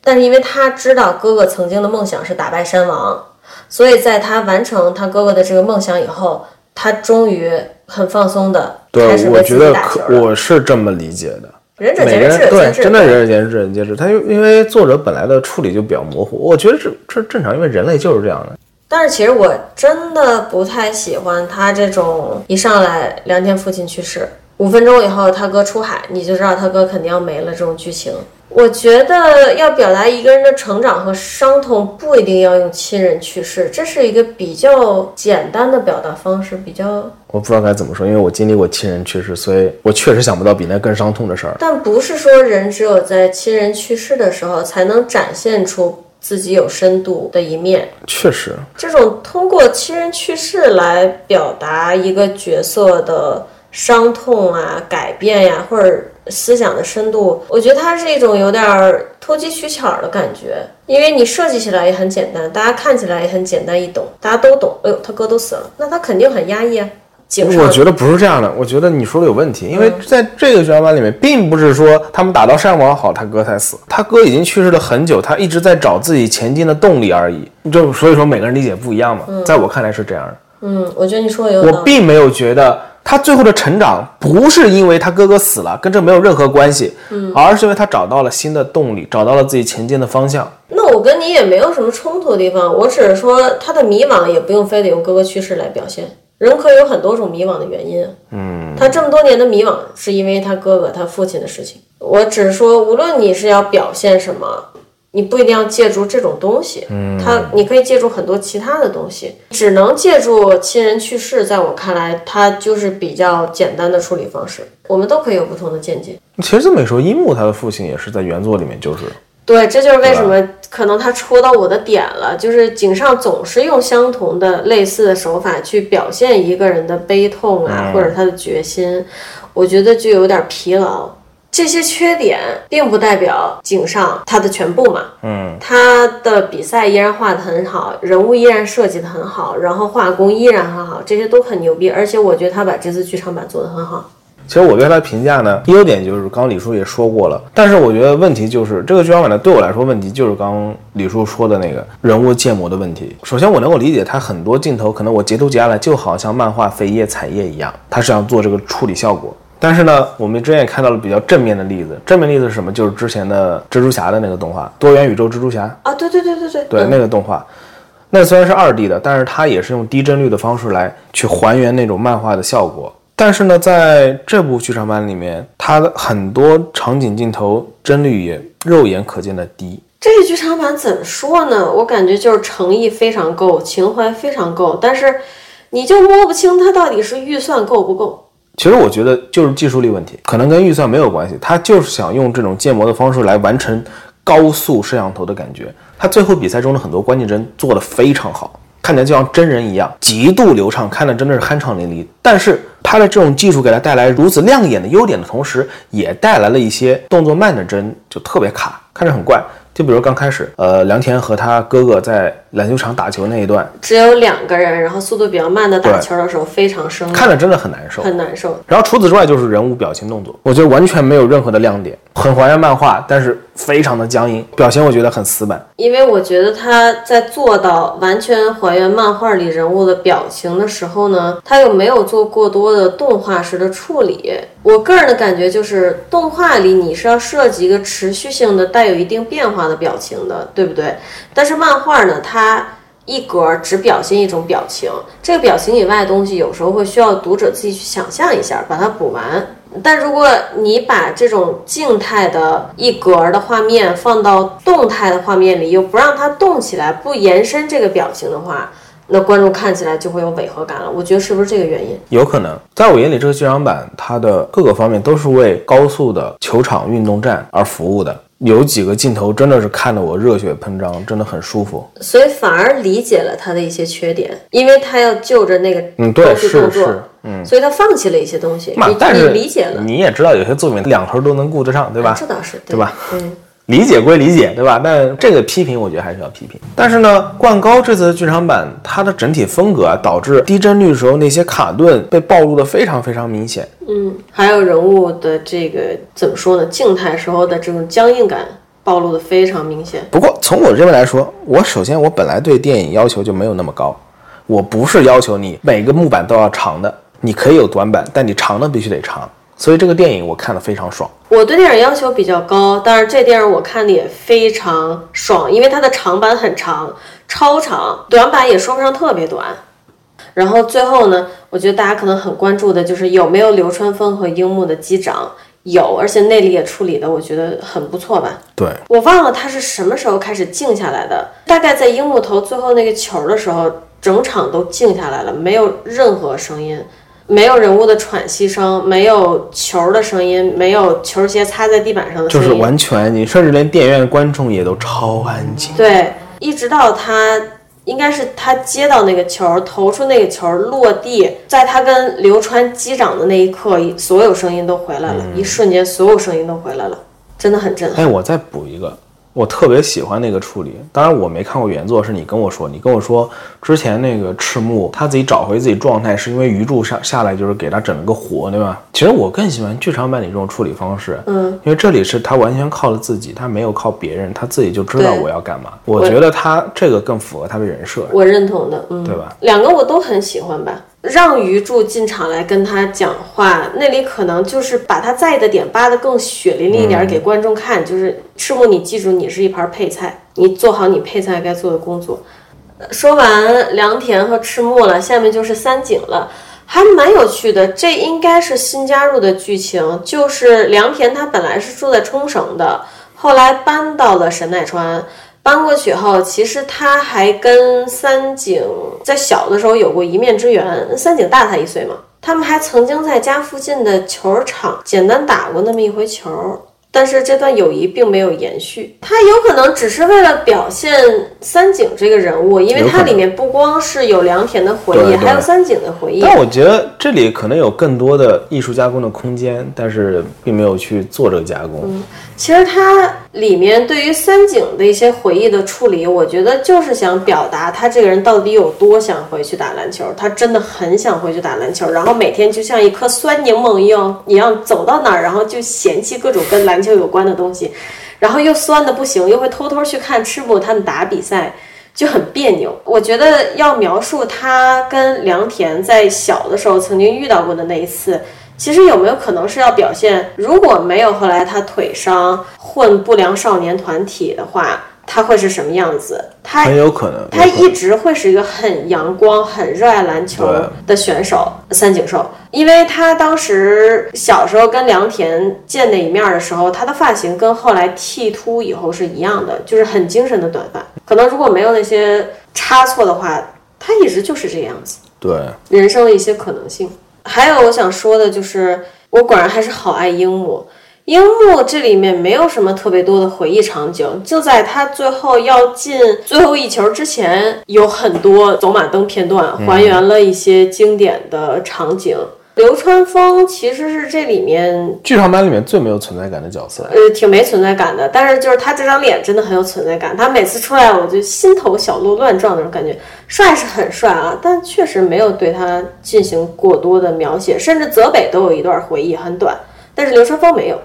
但是因为他知道哥哥曾经的梦想是打败山王，所以在他完成他哥哥的这个梦想以后，他终于很放松的开始对，我为自己觉得打球我是这么理解的。仁者见仁智者见，智，真的仁者见仁，智者见智。他因因为作者本来的处理就比较模糊，我觉得这这正常，因为人类就是这样的。但是其实我真的不太喜欢他这种一上来梁天父亲去世，五分钟以后他哥出海，你就知道他哥肯定要没了这种剧情。我觉得要表达一个人的成长和伤痛，不一定要用亲人去世，这是一个比较简单的表达方式，比较，我不知道该怎么说，因为我经历过亲人去世，所以我确实想不到比那更伤痛的事儿。但不是说人只有在亲人去世的时候才能展现出自己有深度的一面。确实，这种通过亲人去世来表达一个角色的伤痛啊、改变呀、或者思想的深度，我觉得它是一种有点儿投机取巧的感觉。因为你设计起来也很简单，大家看起来也很简单易懂，大家都懂。哎呦，他哥都死了，那他肯定很压抑啊。我觉得不是这样的，我觉得你说的有问题，因为在这个剧场版里面，并不是说他们打到山王好，他哥才死，他哥已经去世了很久，他一直在找自己前进的动力而已。就所以说每个人理解不一样嘛，在我看来是这样的，嗯，我觉得你说的有我。并没有觉得他最后的成长不是因为他哥哥死了，跟这没有任何关系，而是因为他找到了新的动力，找到了自己前进的方向。那我跟你也没有什么冲突的地方，我只是说他的迷茫也不用非得用哥哥去世来表现，人可以有很多种迷惘的原因。嗯，他这么多年的迷惘是因为他哥哥、他父亲的事情。我只是说，无论你是要表现什么，你不一定要借助这种东西，嗯，他你可以借助很多其他的东西，只能借助亲人去世，在我看来，他就是比较简单的处理方式。我们都可以有不同的见解。其实这么一说，樱木他的父亲也是在原作里面就是对，这就是为什么可能他戳到我的点了，就是井上总是用相同的类似的手法去表现一个人的悲痛啊，或者他的决心，我觉得就有点疲劳。这些缺点并不代表井上他的全部嘛，嗯，他的比赛依然画得很好，人物依然设计得很好，然后画工依然很好，这些都很牛逼，而且我觉得他把这次剧场版做得很好。其实我对他的评价呢，优点就是刚刚李叔也说过了，但是我觉得问题就是这个剧场版呢，对我来说问题就是刚刚李叔说的那个人物建模的问题。首先我能够理解他很多镜头，可能我截图截下来就好像漫画扉页彩页一样，他是想做这个处理效果。但是呢，我们之前也看到了比较正面的例子，正面例子是什么？就是之前的蜘蛛侠的那个动画《多元宇宙蜘蛛侠》，啊，对对对对对，对，嗯那个动画，那虽然是二 D 的，但是它也是用低帧率的方式来去还原那种漫画的效果。但是呢，在这部剧场版里面，它的很多场景镜头帧率也肉眼可见的低。这个剧场版怎么说呢？我感觉就是诚意非常够，情怀非常够，但是你就摸不清它到底是预算够不够。其实我觉得就是技术力问题，可能跟预算没有关系，他就是想用这种建模的方式来完成高速摄像头的感觉。他最后比赛中的很多关键帧做得非常好，看起来就像真人一样，极度流畅，看的真的是酣畅淋漓。但是他的这种技术给他带来如此亮眼的优点的同时，也带来了一些动作慢的帧，就特别卡，看着很怪。就比如刚开始，呃，良田和他哥哥在篮球场打球那一段，只有两个人，然后速度比较慢的打对球的时候非常生硬，看着真的很难受。很难受。然后除此之外就是人物表情动作，我觉得完全没有任何的亮点，很还原漫画，但是非常的僵硬，表情我觉得很死板。因为我觉得他在做到完全还原漫画里人物的表情的时候呢，他又没有做过多的动画式的处理。我个人的感觉就是，动画里你是要设计一个持续性的、带有一定变化的表情的，对不对？但是漫画呢，它它一格只表现一种表情，这个表情以外的东西，有时候会需要读者自己去想象一下，把它补完。但如果你把这种静态的一格的画面放到动态的画面里，又不让它动起来，不延伸这个表情的话，那观众看起来就会有违和感了。我觉得是不是这个原因？有可能，在我眼里，这个剧场版它的各个方面都是为高速的球场运动战而服务的。有几个镜头真的是看得我热血喷张，真的很舒服。所以反而理解了他的一些缺点，因为他要就着那个嗯，对，是是，嗯。所以他放弃了一些东西。你但是理解了，你也知道，有些作品两头都能顾得上，对吧？这倒是对吧？嗯，理解归理解，对吧？但这个批评我觉得还是要批评。但是呢，冠高这次的剧场版，它的整体风格啊，导致低帧率的时候那些卡顿被暴露的非常非常明显。嗯，还有人物的这个怎么说呢？静态时候的这种僵硬感暴露的非常明显。不过从我这边来说，我首先我本来对电影要求就没有那么高，我不是要求你每个木板都要长的，你可以有短板，但你长的必须得长。所以这个电影我看得非常爽。我对电影要求比较高，但是这电影我看的也非常爽，因为它的长板很长，超长，短板也说不上特别短。然后最后呢，我觉得大家可能很关注的就是有没有流川枫和樱木的击掌，有，而且内里也处理的我觉得很不错吧。对，我忘了他是什么时候开始静下来的，大概在樱木投最后那个球的时候，整场都静下来了，没有任何声音，没有人物的喘息声，没有球的声音，没有球鞋擦在地板上的声音，就是完全你甚至连电影院观众也都超安静。对，一直到他应该是他接到那个球，投出那个球落地，在他跟刘川击掌的那一刻，所有声音都回来了，一瞬间所有声音都回来了，真的很震撼。哎，我再补一个，我特别喜欢那个处理。当然我没看过原作，是你跟我说，你跟我说之前那个赤木他自己找回自己状态，是因为鱼柱下下来就是给他整了个活，对吧？其实我更喜欢剧场版里这种处理方式，嗯，因为这里是他完全靠了自己，他没有靠别人，他自己就知道我要干嘛。我觉得他这个更符合他的人设，我认同的，嗯，对吧？两个我都很喜欢吧。让鱼柱进场来跟他讲话，那里可能就是把他在意的点扒得更血淋淋一点，给观众看。就是赤木，你记住，你是一盘配菜，你做好你配菜该做的工作。说完良田和赤木了，下面就是三井了，还蛮有趣的。这应该是新加入的剧情，就是良田他本来是住在冲绳的，后来搬到了神奈川。搬过去后，其实他还跟三井在小的时候有过一面之缘。三井大他一岁嘛，他们还曾经在家附近的球场简单打过那么一回球。但是这段友谊并没有延续，他有可能只是为了表现三井这个人物，因为它里面不光是有良田的回忆，还有三井的回忆。但我觉得这里可能有更多的艺术加工的空间，但是并没有去做这个加工。嗯其实它里面对于三井的一些回忆的处理，我觉得就是想表达他这个人到底有多想回去打篮球。他真的很想回去打篮球，然后每天就像一颗酸柠檬一样一样走到哪儿，然后就嫌弃各种跟篮球有关的东西，然后又酸的不行，又会偷偷去看赤木他们打比赛。就很别扭。我觉得要描述他跟良田在小的时候曾经遇到过的那一次，其实有没有可能是要表现，如果没有后来他腿伤混不良少年团体的话，他会是什么样子？他很有可能，他一直会是一个很阳光、很热爱篮球的选手三井寿，因为他当时小时候跟良田见那一面的时候，他的发型跟后来剃秃以后是一样的，就是很精神的短发。可能如果没有那些差错的话，他一直就是这个样子。对，人生的一些可能性。还有我想说的就是，我果然还是好爱樱木。樱木这里面没有什么特别多的回忆场景，就在他最后要进最后一球之前，有很多走马灯片段，还原了一些经典的场景。流川枫其实是这里面剧场版里面最没有存在感的角色。呃，挺没存在感的。但是就是他这张脸真的很有存在感，他每次出来我就心头小鹿乱撞那种感觉。帅是很帅啊，但确实没有对他进行过多的描写，甚至泽北都有一段回忆很短，但是流川枫没有。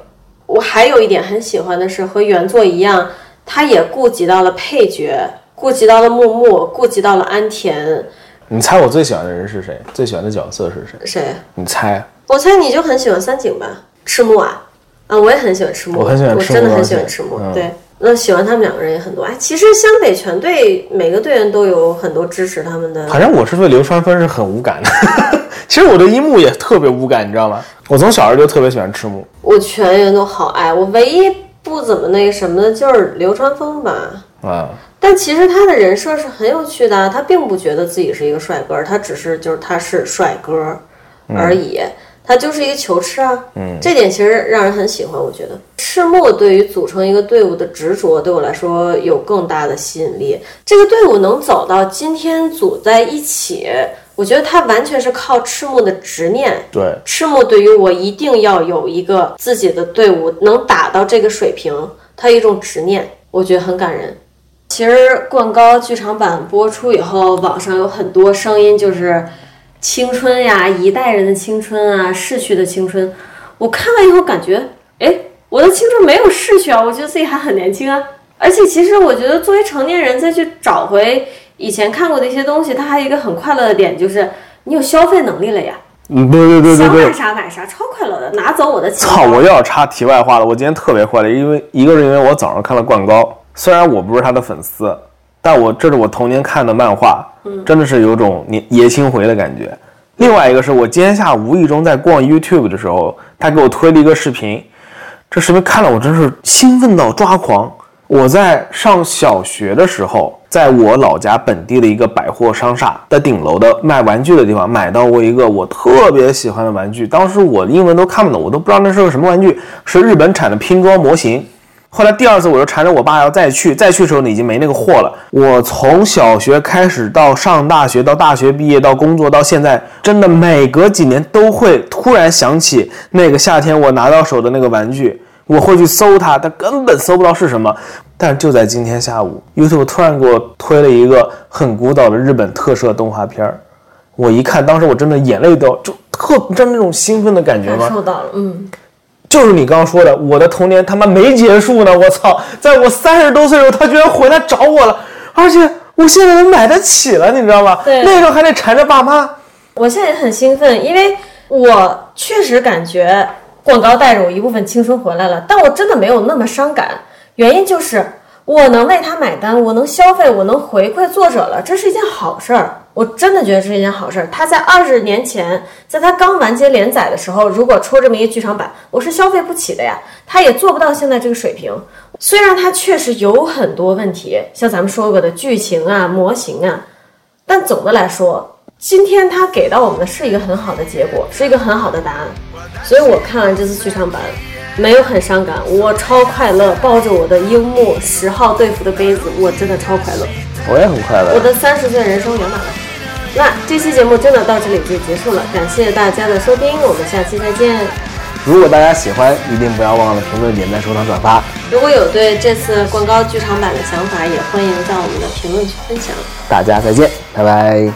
我还有一点很喜欢的是，和原作一样，他也顾及到了配角，顾及到了木木，顾及到了安田。你猜我最喜欢的人是谁？最喜欢的角色是谁？谁？你猜？我猜你就很喜欢三井吧？赤木啊，啊，我也很喜欢赤木，我很喜欢赤木真的很喜欢赤木。嗯对，那喜欢他们两个人也很多。哎，其实湘北全队每个队员都有很多支持他们的。反正我是对流川枫是很无感的。其实我对樱木也特别无感，你知道吗？我从小时候就特别喜欢赤木。我全员都好爱，我唯一不怎么那个什么的就是流川枫吧。啊，但其实他的人设是很有趣的啊，他并不觉得自己是一个帅哥，他只是就是他是帅哥而已，他就是一个球痴啊。嗯，这点其实让人很喜欢，我觉得赤木对于组成一个队伍的执着，对我来说有更大的吸引力。这个队伍能走到今天组在一起，我觉得他完全是靠赤木的执念。对，赤木对于我一定要有一个自己的队伍能打到这个水平，他有一种执念，我觉得很感人。其实《灌高》剧场版播出以后，网上有很多声音，就是青春呀，一代人的青春啊，逝去的青春。我看完以后感觉，哎，我的青春没有逝去啊，我觉得自己还很年轻啊。而且其实我觉得，作为成年人再去找回以前看过的一些东西，它还有一个很快乐的点，就是你有消费能力了呀。嗯，对对对对想买。啥买啥，超快乐的，拿走我的钱操！我又要插题外话了，我今天特别快乐，因为一个是因为我早上看了灌高，虽然我不是他的粉丝，但我这是我童年看的漫画，真的是有种年爷青回的感觉。另外一个是我今天下午无意中在逛 YouTube 的时候，他给我推了一个视频，这视频看了我真是兴奋到抓狂。我在上小学的时候，在我老家本地的一个百货商厦的顶楼的卖玩具的地方，买到过一个我特别喜欢的玩具。当时我英文都看不懂，我都不知道那是个什么玩具，是日本产的拼装模型。后来第二次我就缠着我爸要再去，再去的时候呢已经没那个货了。我从小学开始到上大学，到大学毕业，到工作，到现在，真的每隔几年都会突然想起那个夏天我拿到手的那个玩具。我会去搜它，但根本搜不到是什么。但是就在今天下午，YouTube 突然给我推了一个很古老的日本特摄动画片儿，我一看，当时我真的眼泪都就特，你知道那种兴奋的感觉吗？感受到了，嗯，就是你刚刚说的，我的童年他妈没结束呢！我操，在我三十多岁的时候，他居然回来找我了，而且我现在能买得起了，你知道吗？对那时候还得缠着爸妈。我现在也很兴奋，因为我确实感觉广告带着我一部分青春回来了，但我真的没有那么伤感。原因就是我能为他买单，我能消费，我能回馈作者了，这是一件好事儿。我真的觉得这是一件好事儿。他在二十年前，在他刚完结连载的时候，如果出这么一个剧场版，我是消费不起的呀。他也做不到现在这个水平。虽然它确实有很多问题，像咱们说过的剧情啊、模型啊，但总的来说，今天他给到我们的是一个很好的结果，是一个很好的答案。所以我看完这次剧场版，没有很伤感，我超快乐，抱着我的樱木十号队服的杯子，我真的超快乐。我也很快乐我。的三十岁人生圆满了。那这期节目真的到这里就结束了，感谢大家的收听，我们下期再见。如果大家喜欢，一定不要忘了评论、点赞、收藏、转发。如果有对这次广告剧场版的想法，也欢迎在我们的评论区分享。大家再见，拜拜。